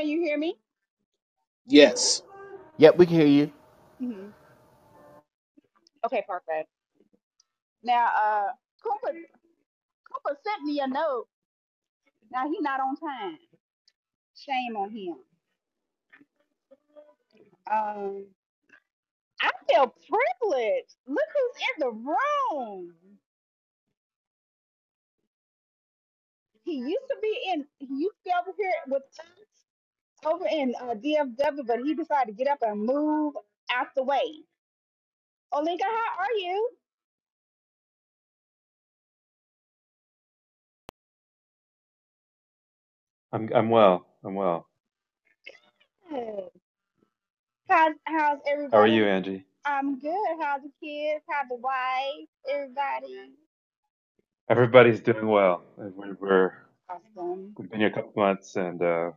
Can you hear me? Yes. Yep, we can hear you. hmm Okay, perfect. Now, uh, Cooper, Cooper sent me a note. Now he not on time. Shame on him. Um, I feel privileged. Look who's in the room. He used to be in. He used to be over here with us over in uh, DFW, but he decided to get up and move out the way. Olinka, how are you? I'm I'm well. I'm well. Good. How's how's everybody? How are you. Angie? I'm good. How's the kids? How's the wife? Everybody? Everybody's doing well. We're, we're Awesome. we've been here a couple months and uh,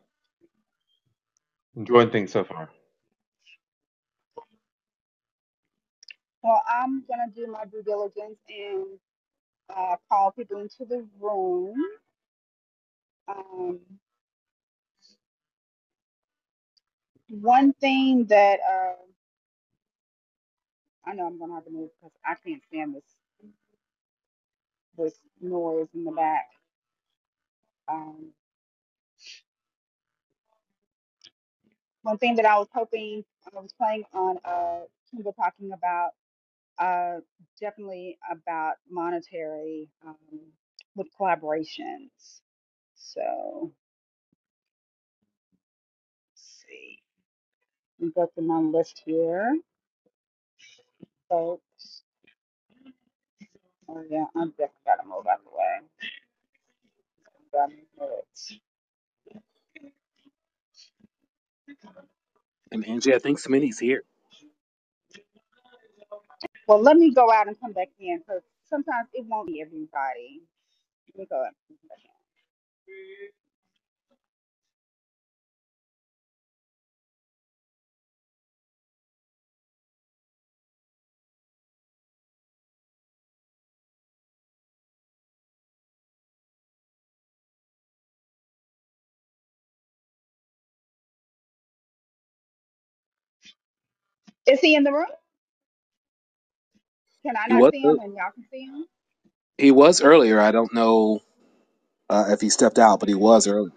enjoying things so far. Well, I'm gonna do my due diligence and uh, call people into the room. Um, one thing that uh, I know I'm gonna have to move because I can't stand this this noise in the back. Um, one thing that I was hoping I was playing on uh, Kimber talking about uh, definitely about monetary um, with collaborations. So let's see, we go through my list here, folks. Oh yeah, I'm definitely gotta move out of the way. It. And Angie, I think Smitty's here. Well, let me go out and come back in because sometimes it won't be everybody. Let me go out. and come back in. Is he in the room? Can I He not was see him and y'all can see him? he was earlier. I don't know uh, if he stepped out, but he was earlier.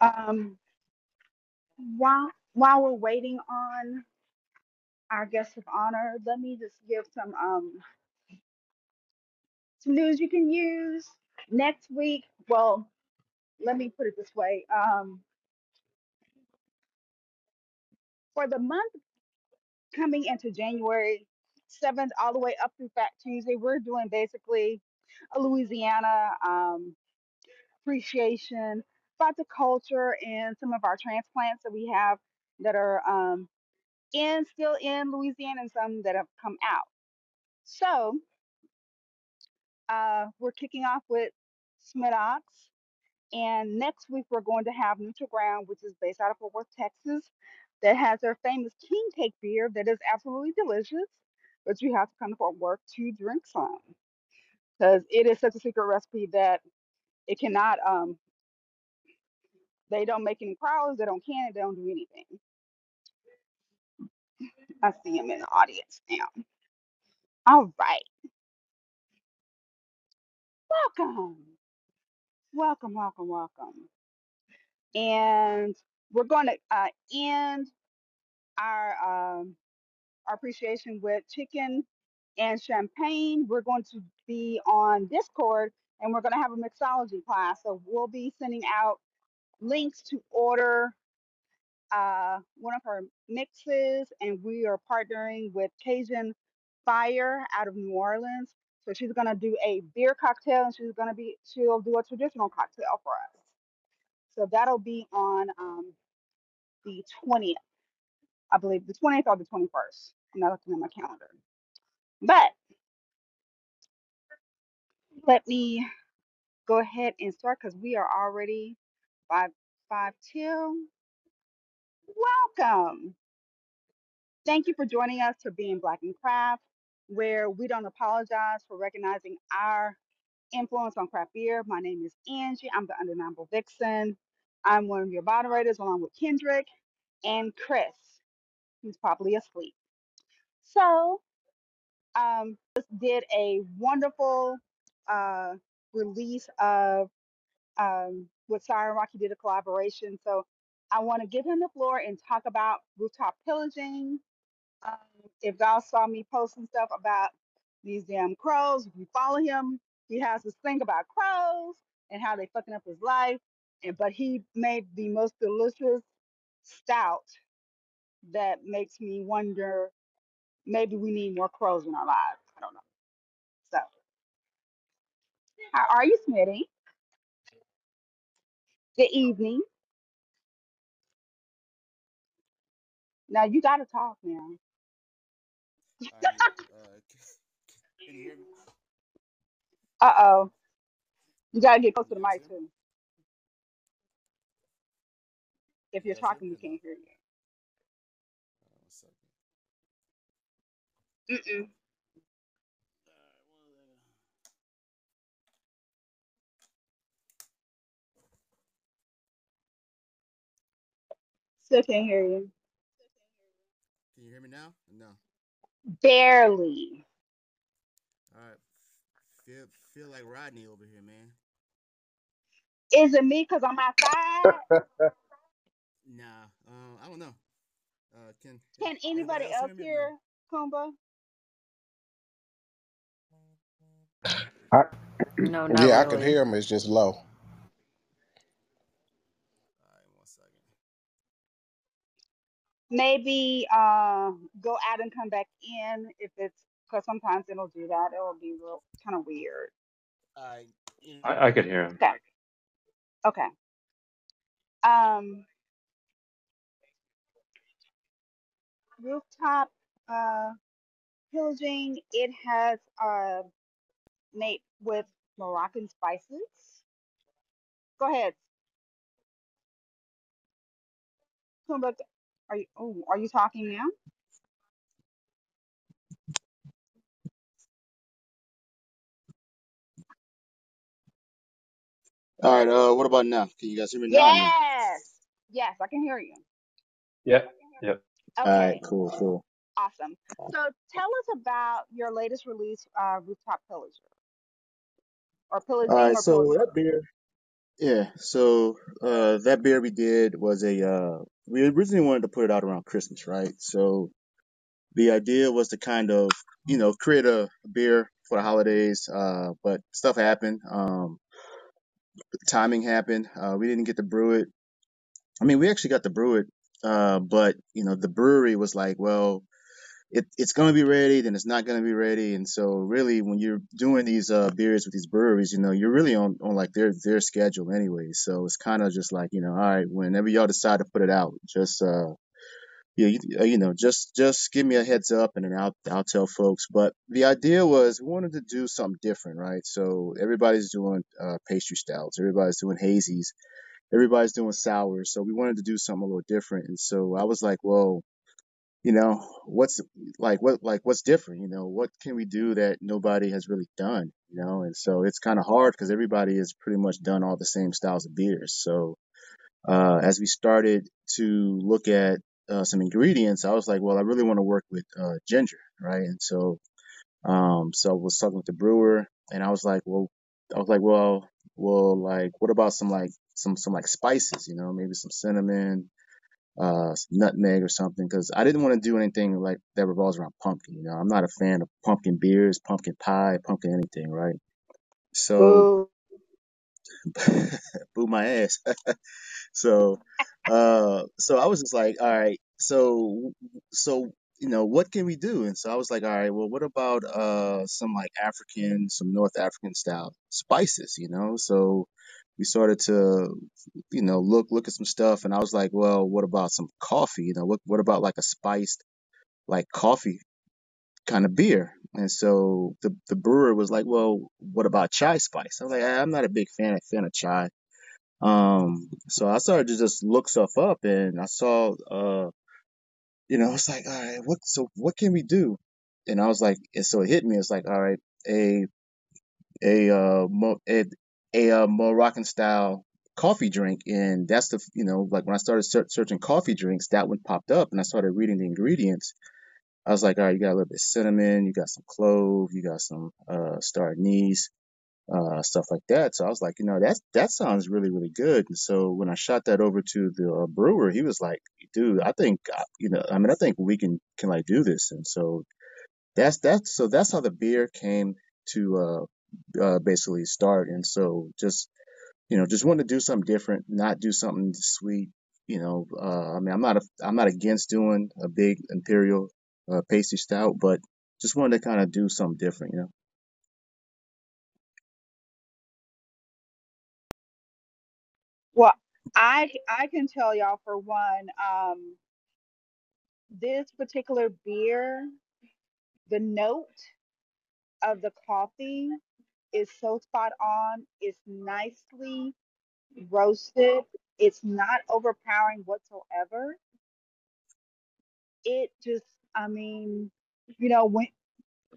Um, while while we're waiting on our guest of honor, let me just give some um some news you can use next week. Well, let me put it this way. Um, for the month coming into January 7th all the way up through Fat Tuesday, we're doing basically a Louisiana um, appreciation about the culture and some of our transplants that we have that are um, in still in Louisiana and some that have come out. So uh, we're kicking off with Smittox. And next week we're going to have Neutral Ground, which is based out of Fort Worth, Texas, that has their famous King Cake beer that is absolutely delicious. But you have to come to Fort Worth to drink some because it is such a secret recipe that it cannot. Um, they don't make any crowlers, they don't can it, they don't do anything. I see him in the audience now. All right, welcome, welcome, welcome, welcome. And we're going to uh, end our um, our appreciation with chicken and champagne. We're going to be on Discord and we're going to have a mixology class. So we'll be sending out links to order uh, one of her mixes, and we are partnering with Cajun Fire out of New Orleans. So she's to do a beer cocktail and she's to be, she'll do a traditional cocktail for us. So that'll be on um, the 20th, I believe, the 20th or the 21st. I'm not looking at my calendar. But let me go ahead and start because we are already five five till. Welcome. Thank you for joining us for being Black in Craft. Where we don't apologize for recognizing our influence on craft beer. My name is Angie. I'm the undeniable vixen. I'm one of your moderators along with Kendrick and Chris, who's probably asleep. So, um, did a wonderful uh, release of um, with Siren Rock. He did a collaboration. So, I want to give him the floor and talk about rooftop pillaging Um, if God saw me posting stuff about these damn crows, if you follow him, he has this thing about crows and how they fucking up his life. And but he made the most delicious stout that makes me wonder maybe we need more crows in our lives. I don't know. So how are you, Smitty? Good evening. Now you gotta talk now. Uh, can you hear me? Uh oh. You gotta get close to the mic too. If you you're talking, we can't hear Uh, you. Mm-mm. All right, one second. Still can't hear you. Can you hear me now? No. Barely. All right. Feel feel like Rodney over here, man. Is it me because I'm outside? Nah. Um, I don't know. Uh, can Can anybody anybody else else hear me no? Kumba? I, No, not yeah, I can hear him. It's just low. All right, one second. Maybe uh, go out and come back in if it's because sometimes it'll do that. It'll be real kind of weird. All right. You know, I, I could hear him. Okay. Okay. Um, rooftop uh, pillaging. It has uh, made with Moroccan spices. Go ahead, Kumba. Are you? Oh, are you talking now? All right. Uh, what about now? Can you guys hear me now? Yes. Yes, I can hear you. Yep. Yep. All right. Cool. Cool. Awesome. So tell us about your latest release, uh, Rooftop Pillager, or All Pillaging right. or So Pillager. that beer. Yeah. So uh, that beer we did was a uh, we originally wanted to put it out around Christmas, right? So the idea was to kind of you know create a beer for the holidays, uh, but stuff happened. Um, timing happened. Uh, we didn't get to brew it. I mean, we actually got to brew it, uh, but you know the brewery was like, well. It, it's going to be ready, then it's not going to be ready. And so really when you're doing these uh, beers with these breweries, you know, you're really on, on like their, their schedule anyway. So it's kind of just like, you know, all right, whenever y'all decide to put it out, just, uh, yeah, you, uh, you know, just, just give me a heads up and then I'll, I'll tell folks. But the idea was we wanted to do something different, right? So everybody's doing, uh, pastry stouts. Everybody's doing hazies. Everybody's doing sours. So we wanted to do something a little different. And so I was like, well, you know what's like what like what's different you know? What can we do that nobody has really done you know? And so it's kind of hard because everybody has pretty much done all the same styles of beers. So uh as we started to look at uh, some ingredients i was like well i really want to work with uh ginger right? And so um so i was talking with the brewer and i was like well i was like well well like what about some like some some like spices you know? Maybe some cinnamon uh, nutmeg or something because I didn't want to do anything like that revolves around pumpkin. You know, I'm not a fan of pumpkin beers, pumpkin pie, pumpkin anything, right? So, Boo. boo my ass. so, uh, so I was just like, all right, so, so, you know, what can we do? And so I was like, all right, well, what about, uh, some like African, some North African style spices, you know? So we started to, you know, look, look at some stuff and I was like, well, what about some coffee? You know, what, what about like a spiced, like coffee kind of beer? And so the, the brewer was like, well, what about chai spice? I was like, I'm not a big fan, fan of chai. Um, so I started to just look stuff up and I saw, uh, you know, it's like, all right, what, so what can we do? and I was like, and so it hit me. It's like, all right, a a uh Mo, a, a uh, Moroccan style coffee drink, and that's the you know like when I started searching coffee drinks, that one popped up, and I started reading the ingredients. I was like, all right, you got a little bit of cinnamon, you got some clove, you got some uh star anise, uh stuff like that. So I was like, you know, that's that sounds really really good. And so when I shot that over to the uh, brewer, he was like, dude, I think uh, you know, I mean, I think we can can like do this. And so that's that's so that's how the beer came to uh uh basically start. And so just you know just wanted to do something different not do something sweet you know uh I mean I'm not a I'm not against doing a big imperial uh stout but just wanted to kind of do something different you know? Well, I I can tell y'all for one, um, this particular beer, the note of the coffee is so spot on. It's nicely roasted. It's not overpowering whatsoever. It just, I mean, you know, when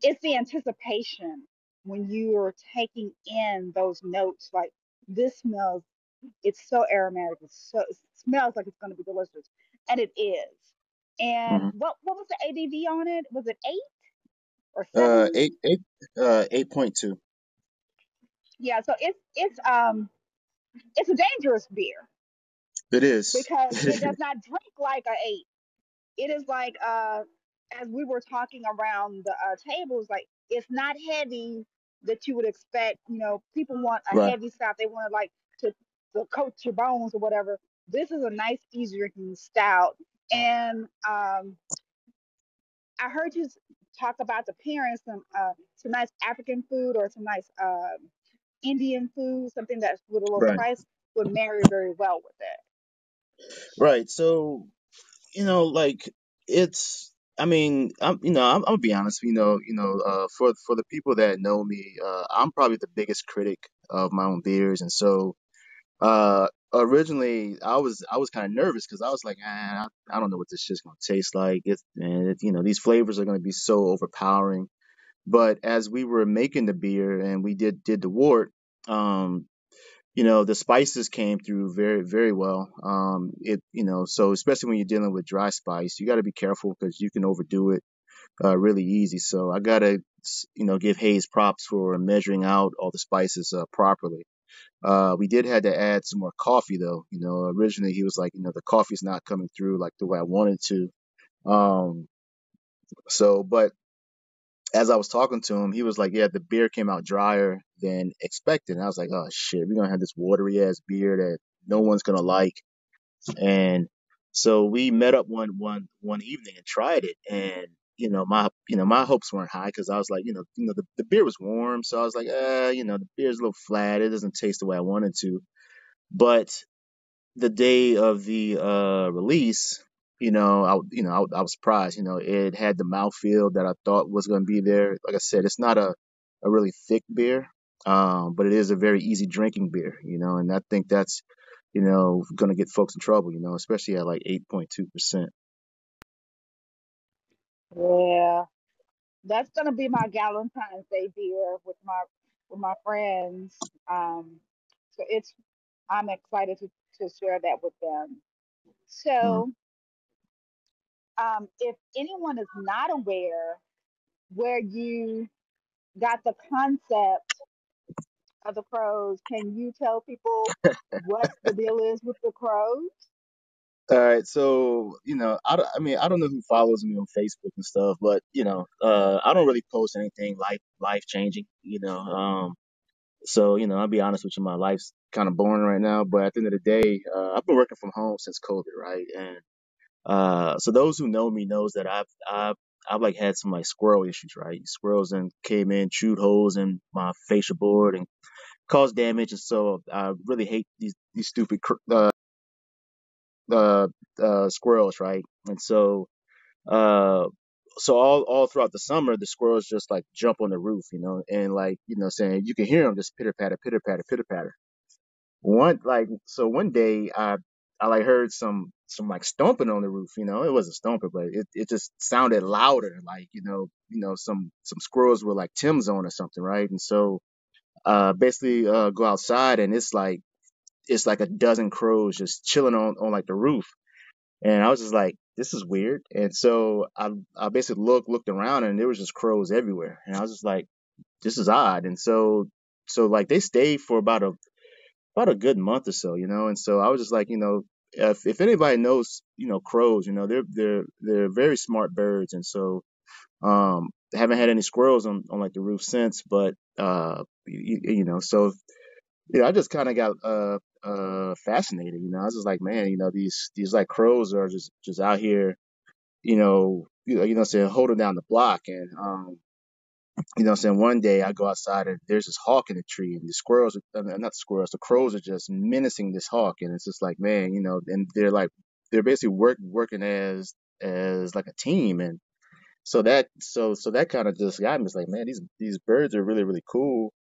it's the anticipation when you are taking in those notes, like this smells It's so aromatic. It's so it smells like it's going to be delicious, and it is. And hmm what what was the ABV on it? Was it eight or seven? uh eight eight uh 8.2 Yeah. So it's it's um it's a dangerous beer it is because it does not drink like a eight. It is like uh as we were talking around the uh, tables, like it's not heavy that you would expect. You know, people want a right heavy stout. They want to like to to coat your bones or whatever. This is a nice, easy drinking stout, and um I heard you talk about the pairing some uh some nice African food or some nice um Indian food, something that's with a little right spice would marry very well with it. right so you know, like it's. I mean, I'm. You know, I'm. I'm gonna be honest. You know, you know, uh, for for the people that know me, uh, I'm probably the biggest critic of my own beers, and so uh, originally I was I was kind of nervous because I was like, ah, I, I don't know what this shit's gonna taste like. It's and it, you know, these flavors are gonna be so overpowering. But as we were making the beer and we did did the wort, um, you know the spices came through very very well. Um it you know so especially when you're dealing with dry spice you got to be careful because you can overdo it uh really easy. So i gotta you know give hayes props for measuring out all the spices uh, properly. Uh we did had to add some more coffee though. You know originally he was like you know the coffee's not coming through like the way i wanted to. Um so but as I was talking to him, he was like, "Yeah, the beer came out drier than expected." And I was like, "Oh shit, we're gonna have this watery ass beer that no one's gonna like." And so we met up one one one evening and tried it, and you know my you know my hopes weren't high because I was like, you know, you know the, the beer was warm, so I was like, uh, you know, the beer's a little flat, it doesn't taste the way I wanted to. But the day of the uh release, you know, I you know I, I was surprised. You know, it had the mouthfeel that I thought was going to be there. Like I said, it's not a a really thick beer, um, but it is a very easy drinking beer. You know, and I think that's you know going to get folks in trouble. You know, especially at like eight point two percent. Yeah, that's gonna be my Valentine's Day beer with my with my friends. Um, so it's I'm excited to to share that with them. Mm. So, um, if anyone is not aware where you got the concept of the crows. Can you tell people what the deal is with the crows? All right, so you know, I, I mean, I don't know who follows me on Facebook and stuff, but you know, uh, I don't really post anything life life changing. You know, um, So, you know, I'll be honest with you, my life's kind of boring right now, but at the end of the day, uh, I've been working from home since COVID, right? And, uh, so those who know me knows that I've, I've, I've like had some like squirrel issues, right? Squirrels and came in, chewed holes in my fascia board and caused damage. And so I really hate these, these stupid, uh, uh, uh, squirrels, right? And so, uh, so all, all throughout the summer, the squirrels just like jump on the roof, you know, and like, you know, saying you can hear them just pitter patter, pitter patter, pitter patter one like so one day I I like heard some some like stomping on the roof. You know, it wasn't stomping, but it, it just sounded louder, like you know, you know, some some squirrels were like Timbs on or something, right? And so uh, basically uh, go outside and it's like it's like a dozen crows just chilling on on like the roof, and I was just like, this is weird. And so I I basically looked looked around and there was just crows everywhere, and I was just like, this is odd. And so so like they stayed for about a about a good month or so, you know. And so I was just like, you know, if if anybody knows, you know, crows, you know, they're they're they're very smart birds, and so um, haven't had any squirrels on on like the roof since, but uh, you, you know, so yeah, I just kind of got uh uh fascinated, you know. I was just like, man, you know, these these like crows are just just out here, you know, you know, you know, saying holding down the block, and um, you know, what I'm saying one day I go outside and there's this hawk in the tree, and the squirrels, uh, not the squirrels, the crows are just menacing this hawk, and it's just like, man, you know, and they're like, they're basically work working as as like a team, and so that so so that kind of just got me. It's like, man, these these birds are really really cool,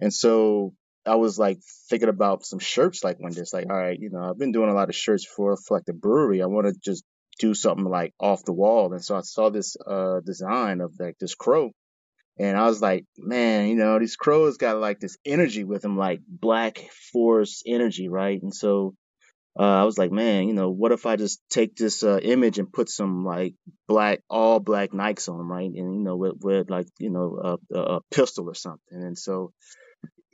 and so I was like thinking about some shirts like one day. It's like, all right, you know, I've been doing a lot of shirts for for like the brewery. I want to just do something like off the wall, and so I saw this uh design of like this crow and I was like, man, you know, these crows got like this energy with them, like black force energy, right? And so uh, I was like, man, you know, what if I just take this uh, image and put some like black, all black Nikes on them, right? And you know, with, with like, you know, a, a pistol or something. And so,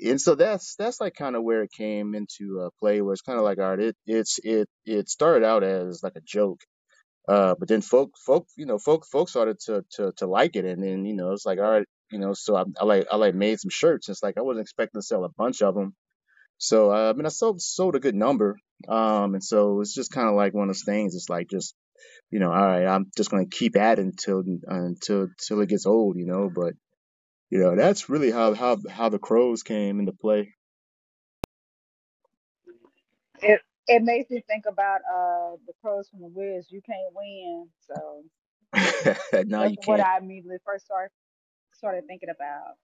and so that's that's like kind of where it came into uh, play, where it's kind of like, all right, it it's it it started out as like a joke, uh, but then folk, folk, you know, folk, folk started to, to, to like it. And then, you know, it's like, all right, you know, so I, I like, I like made some shirts. It's like, I wasn't expecting to sell a bunch of them. So, uh, I mean, I sold, sold a good number. Um, and so it's just kind of like one of those things. It's like, just, you know, all right, I'm just to keep at it until, until, until it gets old, you know, but, you know, that's really how, how, how the crows came into play. It it makes me think about uh the crows from the Wiz. You can't win. So now that's you what can't. I immediately first started started thinking about.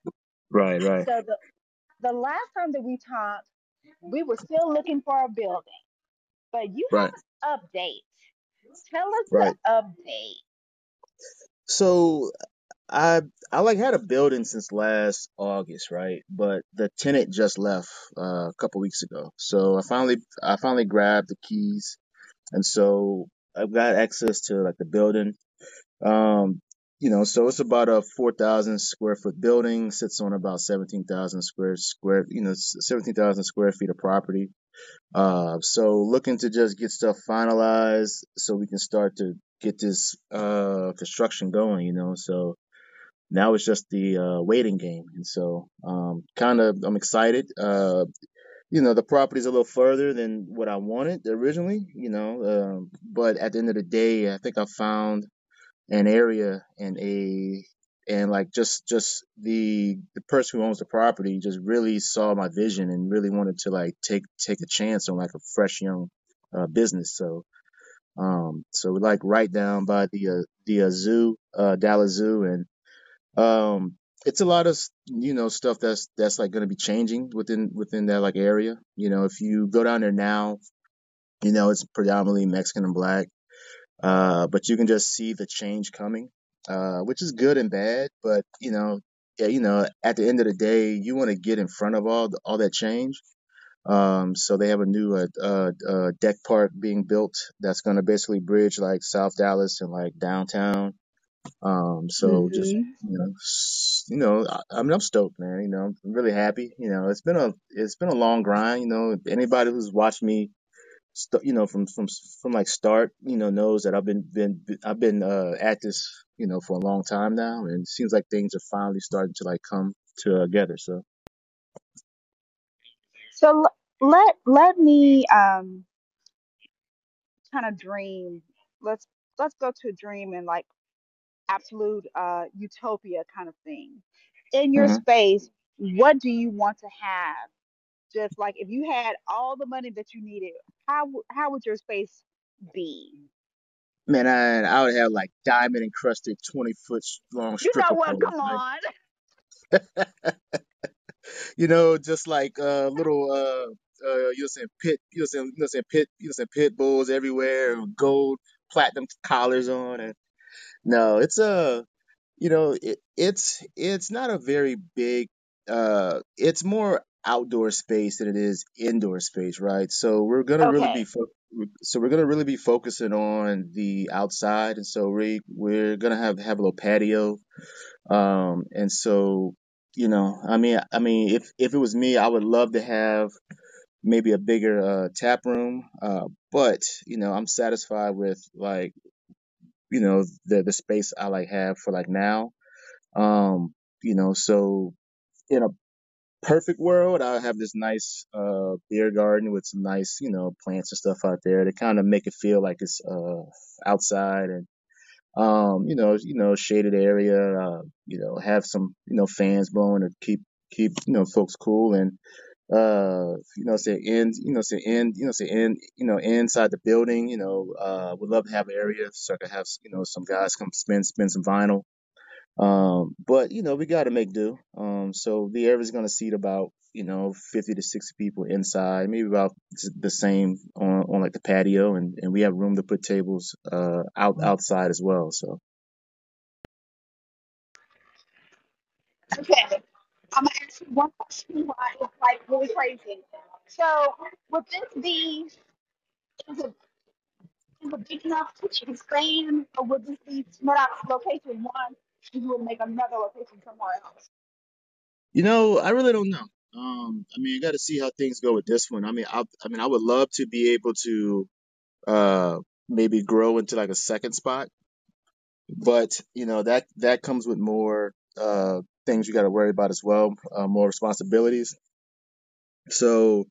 Right, right, So the the last time that we talked, we were still looking for a building, but you right, have an update. Tell us the update. So I I like had a building since last August, right? But the tenant just left uh, a couple weeks ago. So I finally I finally grabbed the keys, and so I've got access to like the building. Um, you know, so it's about a four thousand square foot building, sits on about seventeen thousand square square, you know, seventeen thousand square feet of property. Uh, so looking to just get stuff finalized so we can start to get this uh construction going, you know. So now it's just the uh, waiting game, and so um, kind of I'm excited. Uh, you know, the property's a little further than what I wanted originally. You know, um, but at the end of the day, I think I found an area and a and like just just the the person who owns the property just really saw my vision and really wanted to like take take a chance on like a fresh young uh, business. So um so like right down by the uh, the uh, zoo, uh, Dallas Zoo, and um, it's a lot of you know stuff that's that's like going to be changing within within that like area. You know, if you go down there now, you know it's predominantly Mexican and black, uh, but you can just see the change coming, uh, which is good and bad. But you know, yeah, you know, at the end of the day, you want to get in front of all the, all that change. Um, so they have a new uh, uh, uh, deck park being built that's going to basically bridge like South Dallas and like downtown um, so just hmm you know, you know, I, I mean, I'm stoked, man. You know, I'm really happy. You know, it's been a it's been a long grind. You know, anybody who's watched me, st- you know, from from from like start, you know, knows that I've been been I've been uh, at this, you know, for a long time now, and it seems like things are finally starting to like come together. So So let let me um kind of dream. Let's let's go to a dream and like absolute uh utopia kind of thing. In your hmm space, what do you want to have? Just like if you had all the money that you needed, how how would your space be? man, I I would have like diamond encrusted, twenty foot long You know what? Come on. you know, just like uh little uh Uh, you know, saying pit, you know, saying you know, saying pit, you know, saying pit bulls everywhere, gold platinum collars on, and no, it's a you know, it, it's it's not a very big. Uh, it's more outdoor space than it is indoor space, right? So we're gonna really be fo- so we're gonna really be focusing on the outside, and so we we're gonna have have a little patio. Um, and so you know, I mean, I mean, if if it was me, I would love to have maybe a bigger uh tap room. Uh, but you know, I'm satisfied with like you know the the space I like have for like now. Um, you know, so in a perfect world, I have this nice uh beer garden with some nice, you know, plants and stuff out there to kind of make it feel like it's uh outside and um, you know, you know, shaded area, uh, you know, have some, you know, fans blowing to keep keep, you know, folks cool and uh you know say in you know say in you know say in you know inside the building you know uh would love to have an area so I could have you know some guys come spin spin some vinyl um, but you know, we got to make do. Um, so the area is going to seat about you know 50 to 60 people inside, maybe about the same on, on like the patio, and, and we have room to put tables uh out outside as well. So Okay. I'm gonna ask you one question why it's like really crazy. So would this be is it is it big enough to expand or would this be out location one and you would make another location somewhere else? you know, I really don't know. Um, I mean, I got to see how things go with this one. I mean, I I mean, I would love to be able to uh maybe grow into like a second spot, but you know that that comes with more uh things you got to worry about as well, uh, more responsibilities. So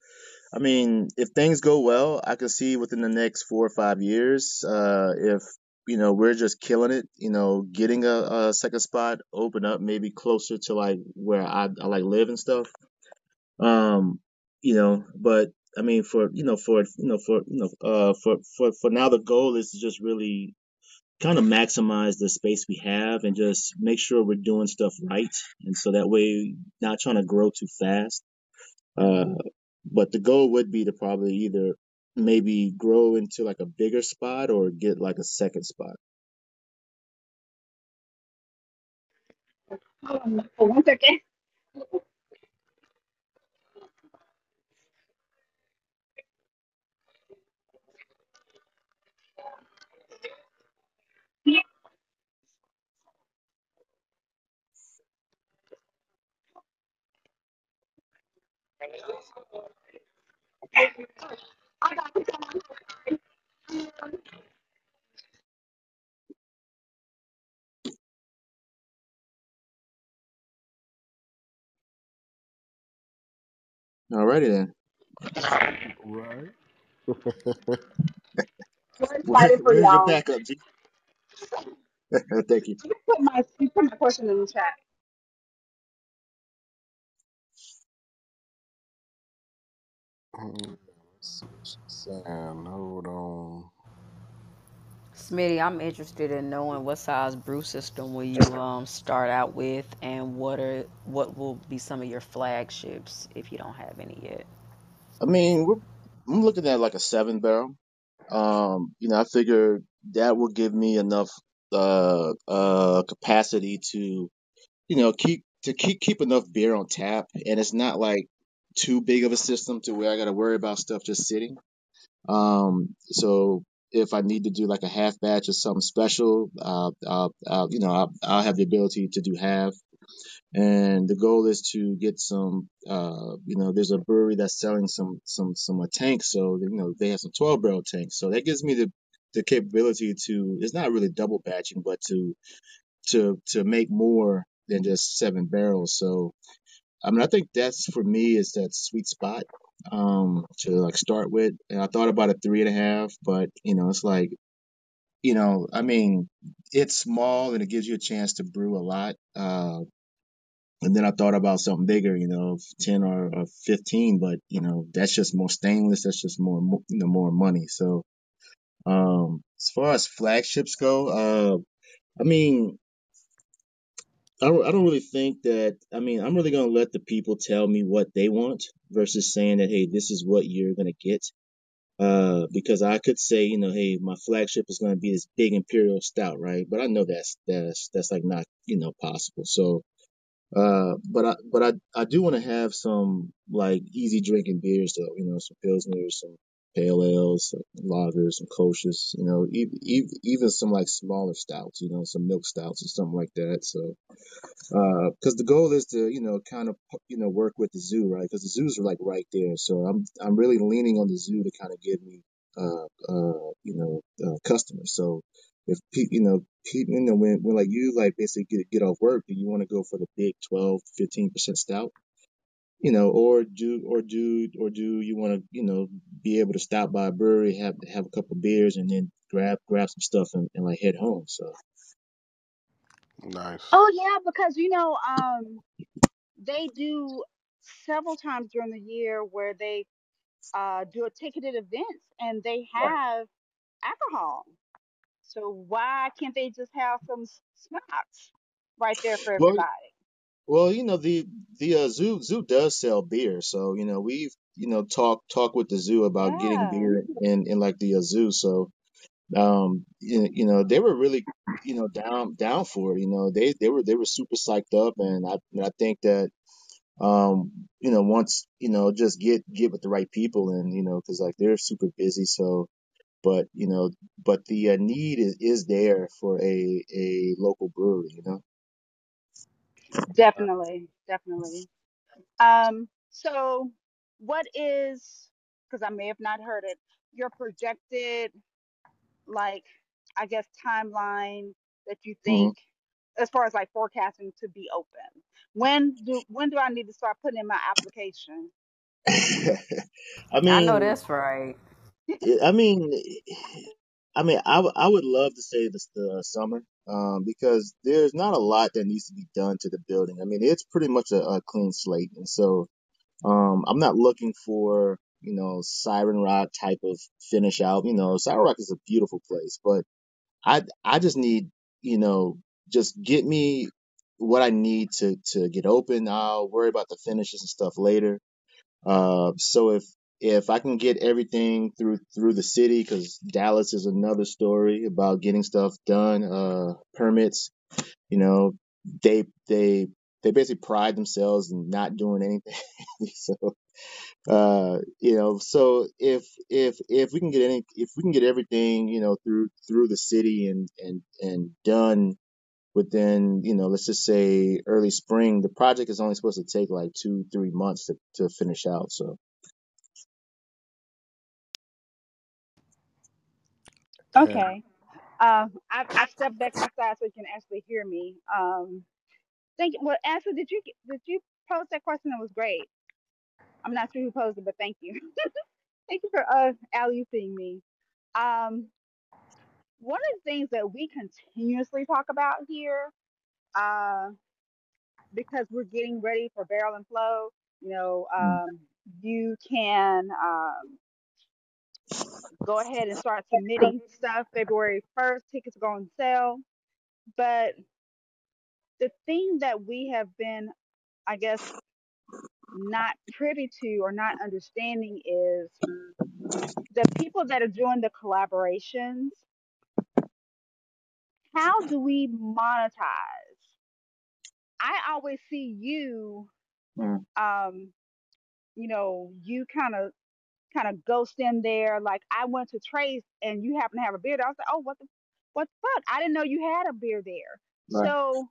I mean, if things go well, I can see within the next four or five years, uh, if you know we're just killing it, you know, getting a, a second spot open up, maybe closer to like where I, I like live and stuff. Um, you know, but I mean, for you know, for you know, for you know, uh, for for for now, the goal is to just really kind of maximize the space we have and just make sure we're doing stuff right, and so that way, not trying to grow too fast uh, but the goal would be to probably either maybe grow into like a bigger spot or get like a second spot. For one second. Alrighty then. Right. We're Where, excited for where's your y'all. backup, G? Thank you. You put my you put my question in the chat. Mm, Let's see what she's saying. Hold on. Smitty, I'm interested in knowing what size brew system will you um start out with, and what are what will be some of your flagships if you don't have any yet. I mean, we're, I'm looking at like a seven barrel. Um, you know, I figure that will give me enough uh uh capacity to you know keep to keep keep enough beer on tap, and it's not like too big of a system to where I got to worry about stuff just sitting. Um, so if I need to do like a half batch or something special, uh, I'll, I'll, you know, I'll, I'll have the ability to do half. And the goal is to get some, uh, you know, there's a brewery that's selling some, some, some uh, tanks. So, you know, they have some 12 barrel tanks. So that gives me the, the capability to, it's not really double batching, but to, to, to make more than just seven barrels. So, I mean, I think that's for me is that sweet spot um to like start with. And I thought about a three and a half, but you know, it's like, you know, I mean, it's small and it gives you a chance to brew a lot. Uh, and then I thought about something bigger, you know, 10 or, or 15, but you know, that's just more stainless. That's just more, you know, more money. So, um, as far as flagships go, uh, I mean, I don't, I don't really think that. I mean, I'm really gonna let the people tell me what they want versus saying that, hey, this is what you're gonna get. Uh, because I could say, you know, hey, my flagship is gonna be this big imperial stout, right? But I know that's that's that's like not, you know, possible. So, uh, but I but I I do want to have some like easy drinking beers though, you know, some pilsners, some pale ales, lagers, some kölsches, you know, even even some like smaller stouts, you know, some milk stouts or something like that. So because the goal is to you know kind of you know work with the zoo right? Because the zoos are like right there. So i'm i'm really leaning on the zoo to kind of give me uh uh you know uh, customers. So if you know you know when, when like you like basically get get off work do you want to go for the big 12 15 percent stout you know or do or do or do you want to you know be able to stop by a brewery have have a couple beers and then grab grab some stuff and, and like head home so Nice. Oh yeah, because you know, um, they do several times during the year where they uh do a ticketed events and they have alcohol. So why can't they just have some snacks right there for everybody? Well, you know, the the uh, zoo zoo does sell beer, so you know we've you know talk talk with the zoo about getting Yeah, beer in in like the uh, zoo. So um you, you know they were really you know down down for it. You know they they were they were super psyched up, and I and I think that um you know once you know just get get with the right people and you know because like they're super busy. So but you know but the uh, need is is there for a a local brewery. You know. Definitely, definitely. Um, so what is, because I may have not heard it, your projected, like, I guess, timeline that you hmm think, as far as like forecasting to be open? When do when do I need to start putting in my application? I mean, I know that's right. I mean, I mean, I, w- I would love to say this the summer, um, because there's not a lot that needs to be done to the building. I mean, it's pretty much a, a clean slate, and so um, I'm not looking for you know Siren Rock type of finish out. You know, Siren Rock is a beautiful place, but I I just need you know just get me what I need to to get open. I'll worry about the finishes and stuff later uh, so if if I can get everything through through the city, because Dallas is another story about getting stuff done, uh, permits. You know, they they they basically pride themselves in not doing anything. so uh, you know, so if if if we can get any if we can get everything you know through through the city and and and done within you know let's just say early spring, the project is only supposed to take like two three months to to finish out. So. Yeah. Okay. Um, I I stepped back outside so you can actually hear me. Um, thank you. Well, Ashley, did you did you pose that question? That was great. I'm not sure who posed it, but thank you. thank you for uh seeing me. Um, one of the things that we continuously talk about here, uh, because we're getting ready for Barrel and Flow, you know, um, you can um, go ahead and start submitting stuff February 1st. Tickets are on sale. But the thing that we have been, I guess, not privy to or not understanding is the people that are doing the collaborations, how do we monetize? I always see you, Mm. um, you know, you kind of kind of ghost in there. Like I went to Trace and you happen to have a beer. I was like, oh, what the what the fuck? I didn't know you had a beer there. Right. So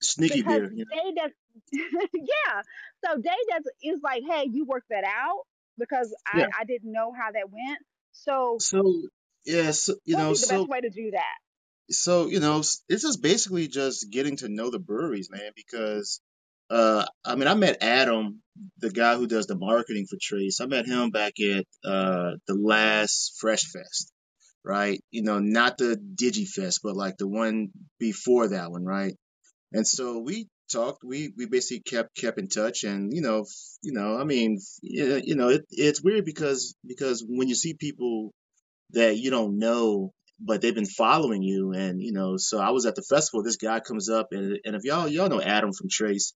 Sneaky beer, they does yeah. So they does is like, hey, you work that out because. I Yeah. I didn't know how that went. So So yeah, so, you know, the best way to do that? so you know, s- it's just basically just getting to know the breweries, man. Because uh, I mean, I met Adam, the guy who does the marketing for Trace. I met him back at uh the last Fresh Fest, right? You know, not the DigiFest, but like the one before that one, right? And so we talked. We we basically kept kept in touch, and you know, you know, I mean, you know, it, it's weird because because when you see people that you don't know but they've been following you, and you know, so I was at the festival. This guy comes up, and and if y'all y'all know Adam from Trace,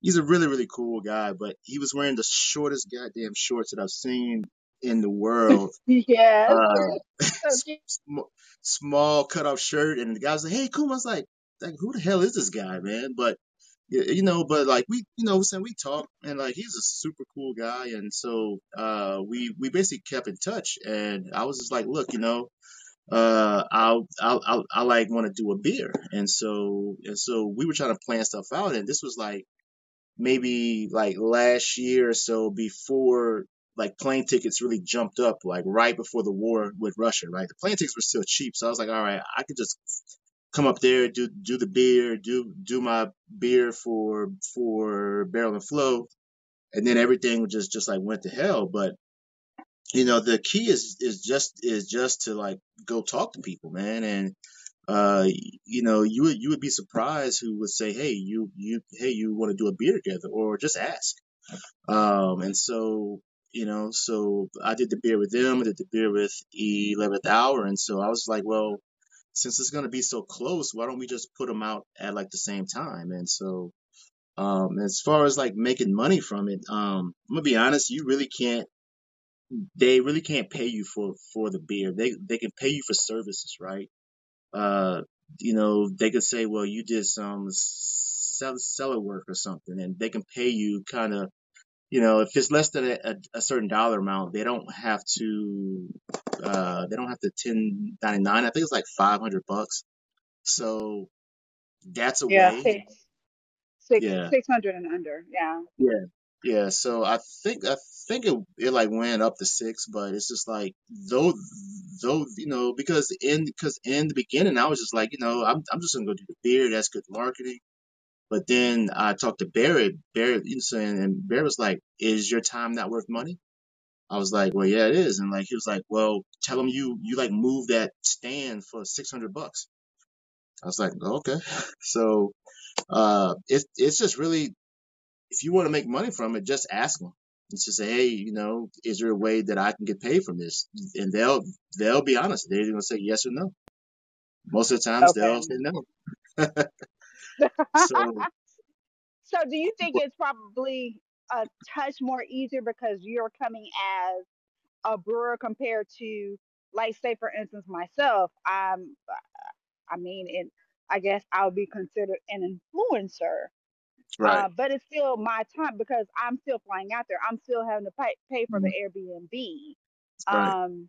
he's a really really cool guy, but he was wearing the shortest goddamn shorts that I've seen in the world. yes. Uh, sm- small cut off shirt, and the guy was like, "Hey, cool." I was like, like, "Who the hell is this guy, man?" But you know, but like we, you know, saying we talk, and like he's a super cool guy, and so uh, we we basically kept in touch, and I was just like, "Look, you know." Uh, I'll, I'll, I'll, I like want to do a beer, and so, and so we were trying to plan stuff out, and this was like maybe like last year or so before like plane tickets really jumped up like right before the war with Russia, right? The plane tickets were still cheap. So I was like, all right, I could just come up there, do do the beer, do do my beer for for Barrel and Flow, and then everything just just like went to hell. But you know, the key is is just is just to like go talk to people, man, and uh, you know, you would you would be surprised who would say, hey, you you hey, you want to do a beer together, or just ask. Um, and so, you know, so I did the beer with them, I did the beer with 11th Hour. And so I was like, well, since it's to be so close, why don't we just put them out at like the same time? And so, um, as far as like making money from it, um, I'm gonna be honest, you really can't, they really can't pay you for, for the beer. They, they can pay you for services, right? Uh, you know, they could say, well, you did some sell, cellar work or something and they can pay you kind of you know, if it's less than a, a, a certain dollar amount, they don't have to, uh, they don't have to 1099. I think it's like 500 bucks. So that's a Yeah, way. six, six, Yeah. six hundred and under. Yeah. Yeah. Yeah. So I think, I think it, it like went up to six, but it's just like, though, though, you know, because in, because in the beginning, I was just like, you know, I'm, I'm just to go do the beer. That's good marketing. But then I talked to Barrett, Barrett, you know, and Barrett was like, is your time not worth money? I was like, well, yeah, it is. And like, he was like, well, tell him you, you like move that stand for 600 bucks. I was like, okay. So, uh, it's, it's just really, if you want to make money from it, just ask them. It's just say, hey, you know, is there a way that I can get paid from this? And they'll, they'll be honest. They're going to say yes or no. Most of the times Okay. they'll say no. So, So do you think it's probably a touch more easier because you're coming as a brewer compared to, like, say for instance, myself. I'm, I mean, and I guess I would be considered an influencer. Right, Uh, but it's still my time because I'm still flying out there. I'm still having to pay, pay for the Airbnb. right. Um,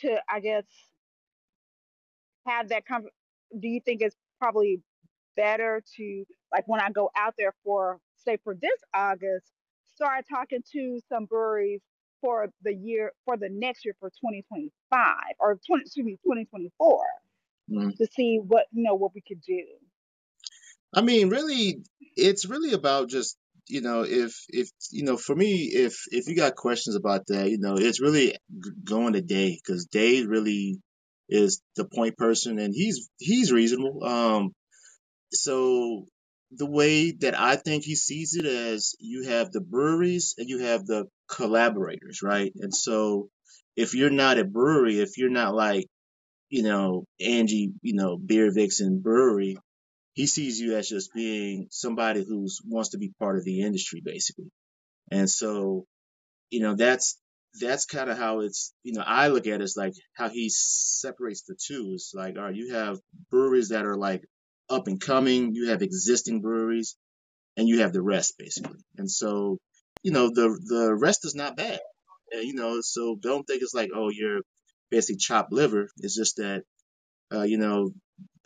to I guess have that com- do you think it's probably better to like when I go out there for say for this August, start talking to some breweries for the year for the next year for 2025 or 20 excuse me 2024 Mhm. to see what you know what we could do. I mean, really, it's really about just, you know, if, if, you know, for me, if, if you got questions about that, you know, it's really going to Day because Day really is the point person and he's, he's reasonable. Um, so the way that I think he sees it as you have the breweries and you have the collaborators, right? And so if you're not a brewery, if you're not like, you know, Angie, you know, Beer Vixen Brewery, he sees you as just being somebody who's wants to be part of the industry basically. And so you know that's that's kind of how it's you know i look at it as like how he separates the two. It's like all right you have breweries that are like up and coming. You have existing breweries and you have the rest basically. And so you know the the rest is not bad. And, you know so don't think it's like oh you're basically chopped liver. It's just that uh, you know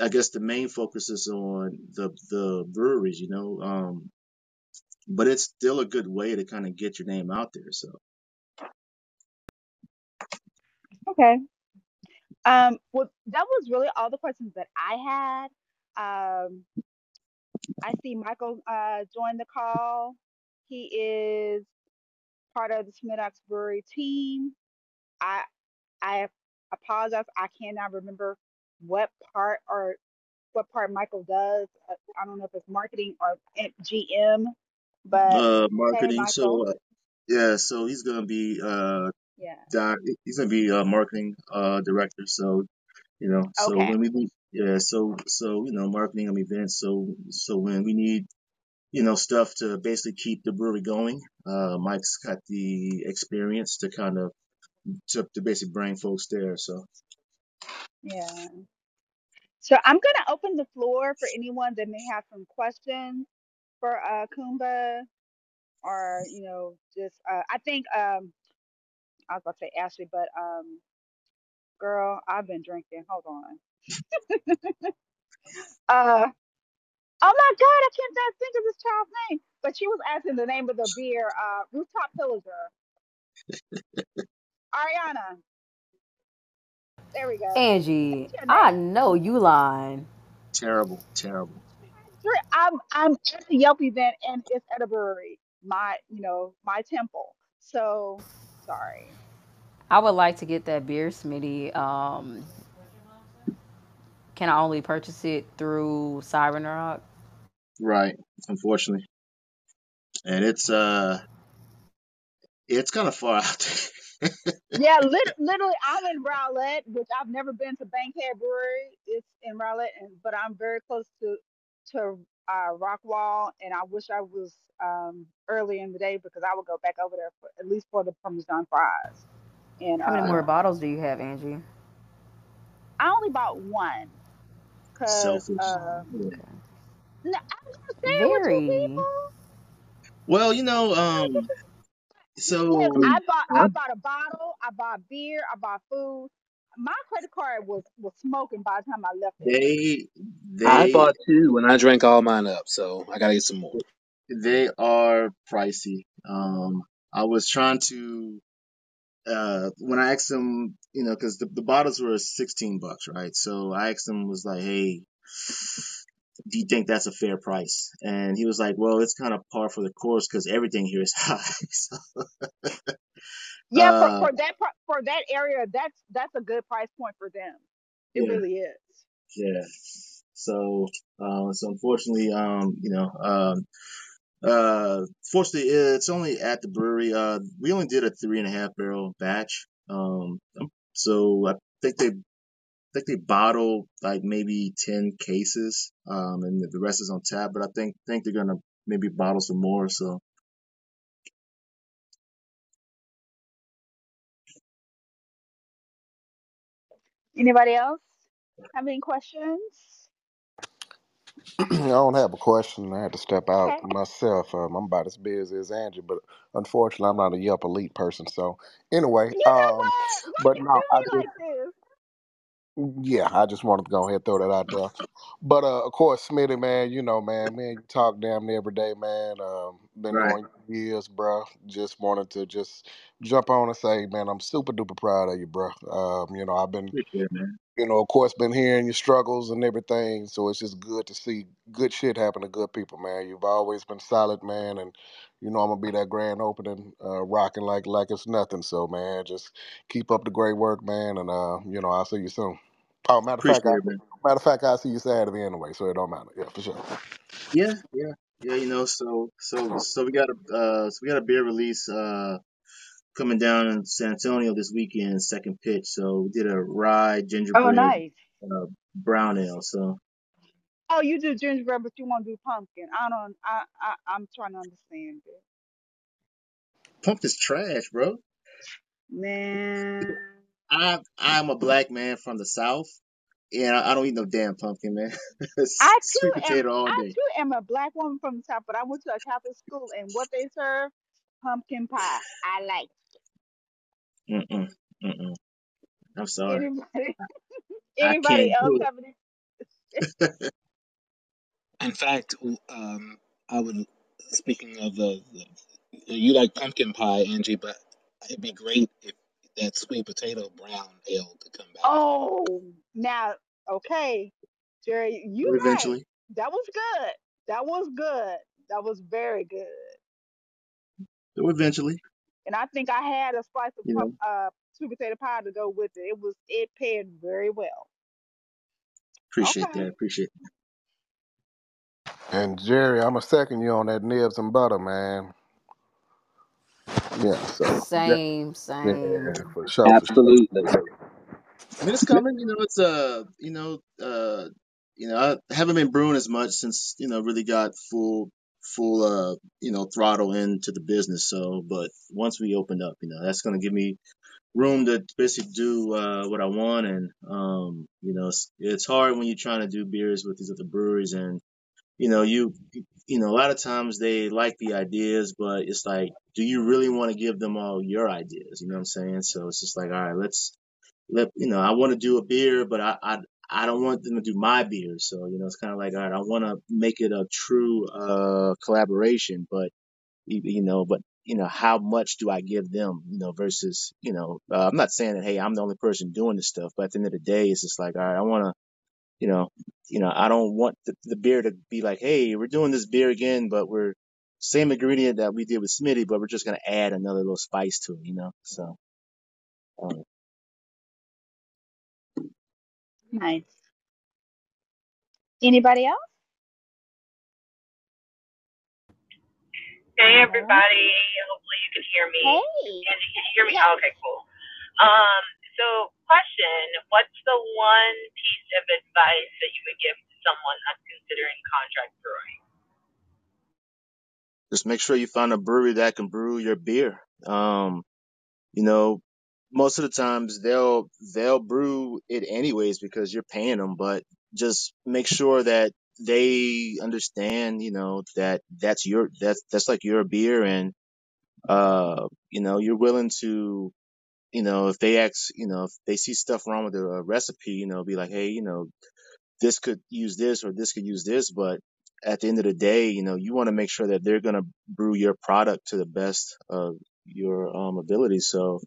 I guess the main focus is on the the breweries, you know. Um, but it's still a good way to kind of get your name out there. So Okay. Um well that was really all the questions that I had. Um I see Michael uh join the call. He is part of the Smittox Brewery team. I I apologize. I cannot remember what part or what part Michael does. Uh, I don't know if it's marketing or GM, but uh, marketing. Michael. So uh, yeah, so he's gonna be uh, Yeah. di- he's gonna be uh, marketing uh director. So You know, so Okay. when we need, yeah, so so you know, marketing of events. So so when we need you know stuff to basically keep the brewery going, uh, Mike's got the experience to kind of to, to basically bring folks there. So Yeah. So I'm gonna open the floor for anyone that may have some questions for uh Kumba or you know just uh I think um I was about to say Ashley, but um girl, I've been drinking. Hold on. Uh oh my god, I can't th- think of this child's name. But she was asking the name of the beer, uh Rooftop Pillager. Ariana. There we go. Angie, I know you lying. terrible, terrible. I'm I'm at the Yelp event and it's at a brewery. My you know, my temple. So sorry. I would like to get that beer, Smitty. Um, can I only purchase it through Siren Rock? Right, unfortunately, and it's uh, it's kind of far out there. Yeah, lit- literally, I'm in Rowlett, which I've never been to Bankhead Brewery. It's in Rowlett, and but I'm very close to to uh, Rockwall, and I wish I was um, early in the day because I would go back over there for at least for the Parmesan fries. And How many more uh, bottles do you have, Angie? I only bought one because Selfish. uh, Yeah. no, I'm gonna share it with two Very. Well, you know, um, so I bought I, I bought a bottle, I bought beer, I bought food. My credit card was was smoking by the time I left there. they I bought two and I drank all mine up, so I gotta get some more. they are pricey. Um, I was trying to uh when I asked them, you know, because the, the bottles were sixteen bucks, right? So I asked them was like, hey, do you think that's a fair price? And he was like, well, it's kind of par for the course because everything here is high. so, Yeah, for, uh, for that for that area, that's that's a good price point for them. It yeah, really is. yeah. So, uh, so unfortunately, um, you know, um, uh, fortunately, it's only at the brewery. Uh, we only did a three and a half barrel batch. Um, so I think they think they bottled like maybe ten cases, um, and the rest is on tap. But I think think they're gonna maybe bottle some more. So Anybody else have any questions? I don't have a question. I had to step out Okay. myself. Um, I'm about as busy as Angie, but unfortunately, I'm not a Yelp elite person. So anyway, You know um, what? Why but you no, do I me just like this? Yeah, I just wanted to go ahead and throw that out there. But uh, of course, Smitty, man, you know, man, man, you talk damn near every day, man. Um, been right, knowing you years, bro. Just wanted to just jump on and say, man, I'm super duper proud of you, bro. Um, you know, I've been appreciate it, man. you know, of course, been hearing your struggles and everything. So it's just good to see good shit happen to good people, man. You've always been solid, man, and you know I'm gonna be that grand opening, uh, rocking like like it's nothing. So man, just keep up the great work, man, and uh, you know I'll see you soon. Oh, matter of fact, Appreciate I, matter of fact, I'll see you Saturday anyway, so it don't matter. Yeah, for sure. Yeah, yeah, yeah. You know, so so so we got a uh, so we got a beer release uh coming down in San Antonio this weekend, second pitch. So we did a rye Oh, gingerbread nice. uh, brown ale. So Oh, you do gingerbread, but you want to do pumpkin. I don't. I, I I'm trying to understand it. pumpkin's trash, bro. Man, I I'm a black man from the south, and I, I don't eat no damn pumpkin, man. I Sweet too am. potato all I day. too am a black woman from the south, but I went to a Catholic school, and what they serve, pumpkin pie. I like. Mm-mm, mm-mm. I'm sorry, Anybody? Anybody else do it. have any? In fact, um, I would. Speaking of the, the, you like pumpkin pie, Angie, but it'd be great if that sweet potato brown ale to come back. Oh, now, okay, Jerry, you right. Eventually, That was good. That was good. That was very good. So eventually, And I think I had a slice of you know. uh, sweet potato pie to go with it. It was it paired very well. Appreciate Okay. that. Appreciate. And Jerry, I'm gonna second you on that nibs and butter, man. Yeah, so That. Same, yeah, same. for sure, for sure. Absolutely. I mean, it's coming. You know, it's uh, you know, uh, you know, I haven't been brewing as much since you know really got full full uh you know throttle into the business. So, but once we opened up, you know, that's gonna give me room to basically do uh what I want. And um, you know, it's, it's hard when you're trying to do beers with these other breweries and you know, you, you know, a lot of times they like the ideas, but it's like, do you really want to give them all your ideas? You know what I'm saying? So it's just like, all right, let's let, you know, I want to do a beer, but I, I, I don't want them to do my beer. So, you know, it's kind of like, all right, I want to make it a true, uh, collaboration, but, you, know, but, you know, how much do I give them, you know, versus, you know, uh, I'm not saying that, hey, I'm the only person doing this stuff, but at the end of the day, it's just like, all right, I want to, you know, you know, I don't want the, the beer to be like, hey, we're doing this beer again, but we're same ingredient that we did with Smitty, but we're just gonna add another little spice to it, you know. So um, Nice. Anybody else? Hey everybody, hopefully you can hear me. Hey. Can you hear me? Yes. Oh, okay, cool. Um, so question, what's the one piece of advice that you would give to someone that's considering contract brewing? just make sure you find a brewery that can brew your beer. Um, you know, most of the times they'll they'll brew it anyways because you're paying them, but just make sure that they understand, you know, that that's your that's that's like your beer and uh, you know, you're willing to you know, if they ask, you know, if they see stuff wrong with the uh, recipe, you know, be like, hey, you know, this could use this or this could use this. But at the end of the day, you know, you want to make sure that they're going to brew your product to the best of your um, ability. So,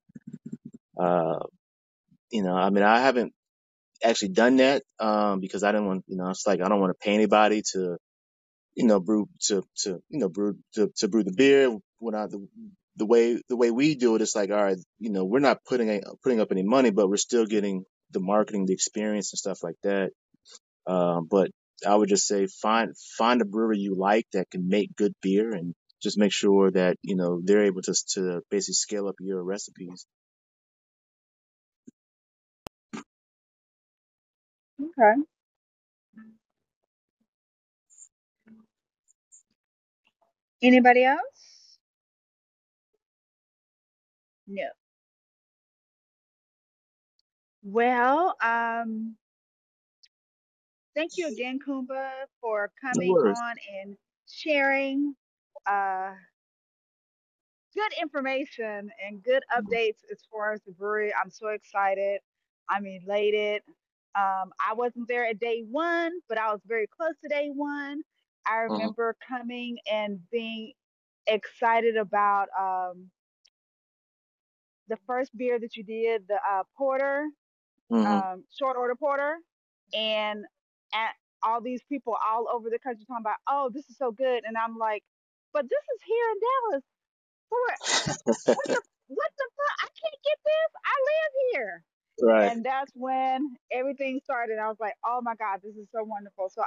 uh, you know, I mean, I haven't actually done that um, because I didn't want, you know, it's like I don't want to pay anybody to you know, brew to to you know brew to to brew the beer. When I the way the way we do it, it's like all right, you know, we're not putting a, putting up any money, but we're still getting the marketing, the experience, and stuff like that. Um, but I would just say find find a brewery you like that can make good beer, and just make sure that you know they're able to to basically scale up your recipes. Okay. Anybody else? No. Well, um, thank you again, Kumba, for coming on and sharing uh, good information and good updates as far as the brewery. I'm so excited. I'm elated. Um, I wasn't there at day one, but I was very close to day one. I Mm-hmm. remember coming and being excited about um, the first beer that you did, the uh, porter, Mm-hmm. um, short order porter, and at all these people all over the country talking about, oh, this is so good, and I'm like, but this is here in Dallas. For what the what the fuck? I can't get this. I live here. right. And that's when everything started. I was like, oh my God, this is so wonderful. So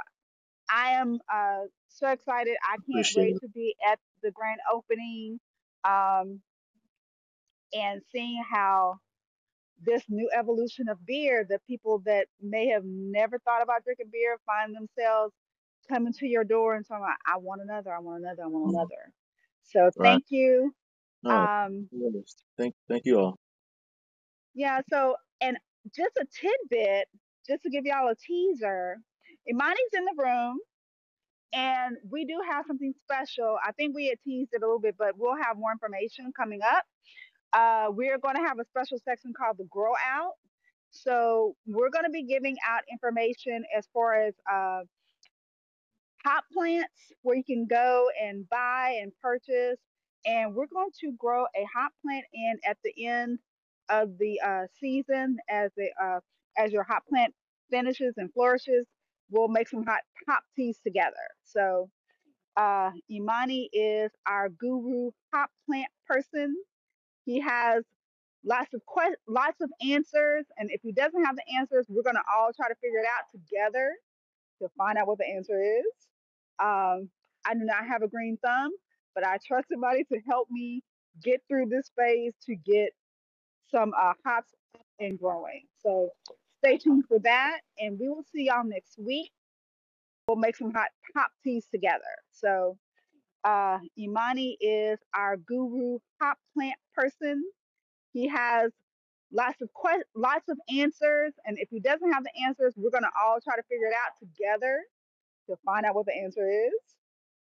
I am uh, so excited. I can't Appreciate wait it. to be at the grand opening um, and seeing how this new evolution of beer, the people that may have never thought about drinking beer find themselves coming to your door and talking, about, I want another, I want another, I want Mhm. another. So Right. thank you. No. Um. Thank thank you all. Yeah, so and just a tidbit, just to give y'all a teaser, Imani's in the room and we do have something special. I think we had teased it a little bit, but we'll have more information coming up. Uh, we're going to have a special section called the Grow Out. So we're going to be giving out information as far as uh, hop plants where you can go and buy and purchase. And we're going to grow a hop plant in at the end of the uh, season as the uh, as your hop plant finishes and flourishes. We'll make some hot hop teas together. So uh, Imani is our guru hop plant person. He has lots of que- lots of answers, and if he doesn't have the answers, we're gonna all try to figure it out together to find out what the answer is. Um, I do not have a green thumb, but I trust somebody to help me get through this phase to get some uh, hops and growing. So stay tuned for that, and we will see y'all next week. We'll make some hot hop teas together. So uh, Imani is our guru hop plant person. He has lots of que- lots of answers, and if he doesn't have the answers, we're gonna all try to figure it out together to find out what the answer is.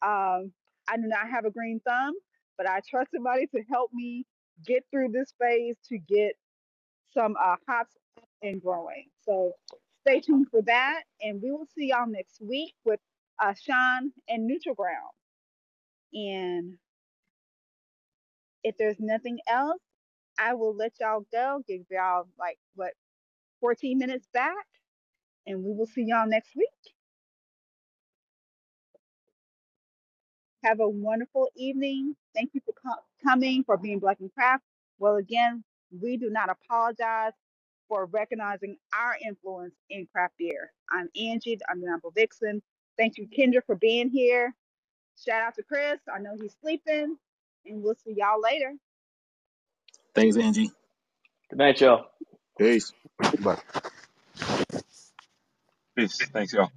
Um, I do not have a green thumb, but I trust somebody to help me get through this phase to get some uh, hops up and growing. So stay tuned for that, and we will see y'all next week with uh, Sean and Neutral Ground. And if there's nothing else, I will let y'all go. Give y'all like what 14 minutes back, and we will see y'all next week. Have a wonderful evening. Thank you for co- coming, for being Black in Craft. Well, again, we do not apologize for recognizing our influence in craft beer. I'm Angie, I'm the Undeniable Vixen. Thank you, Kendra, for being here. Shout out to Chris. I know he's sleeping, and we'll see y'all later. Thanks, Angie. Good night, y'all. Peace. But Peace. Thanks, y'all.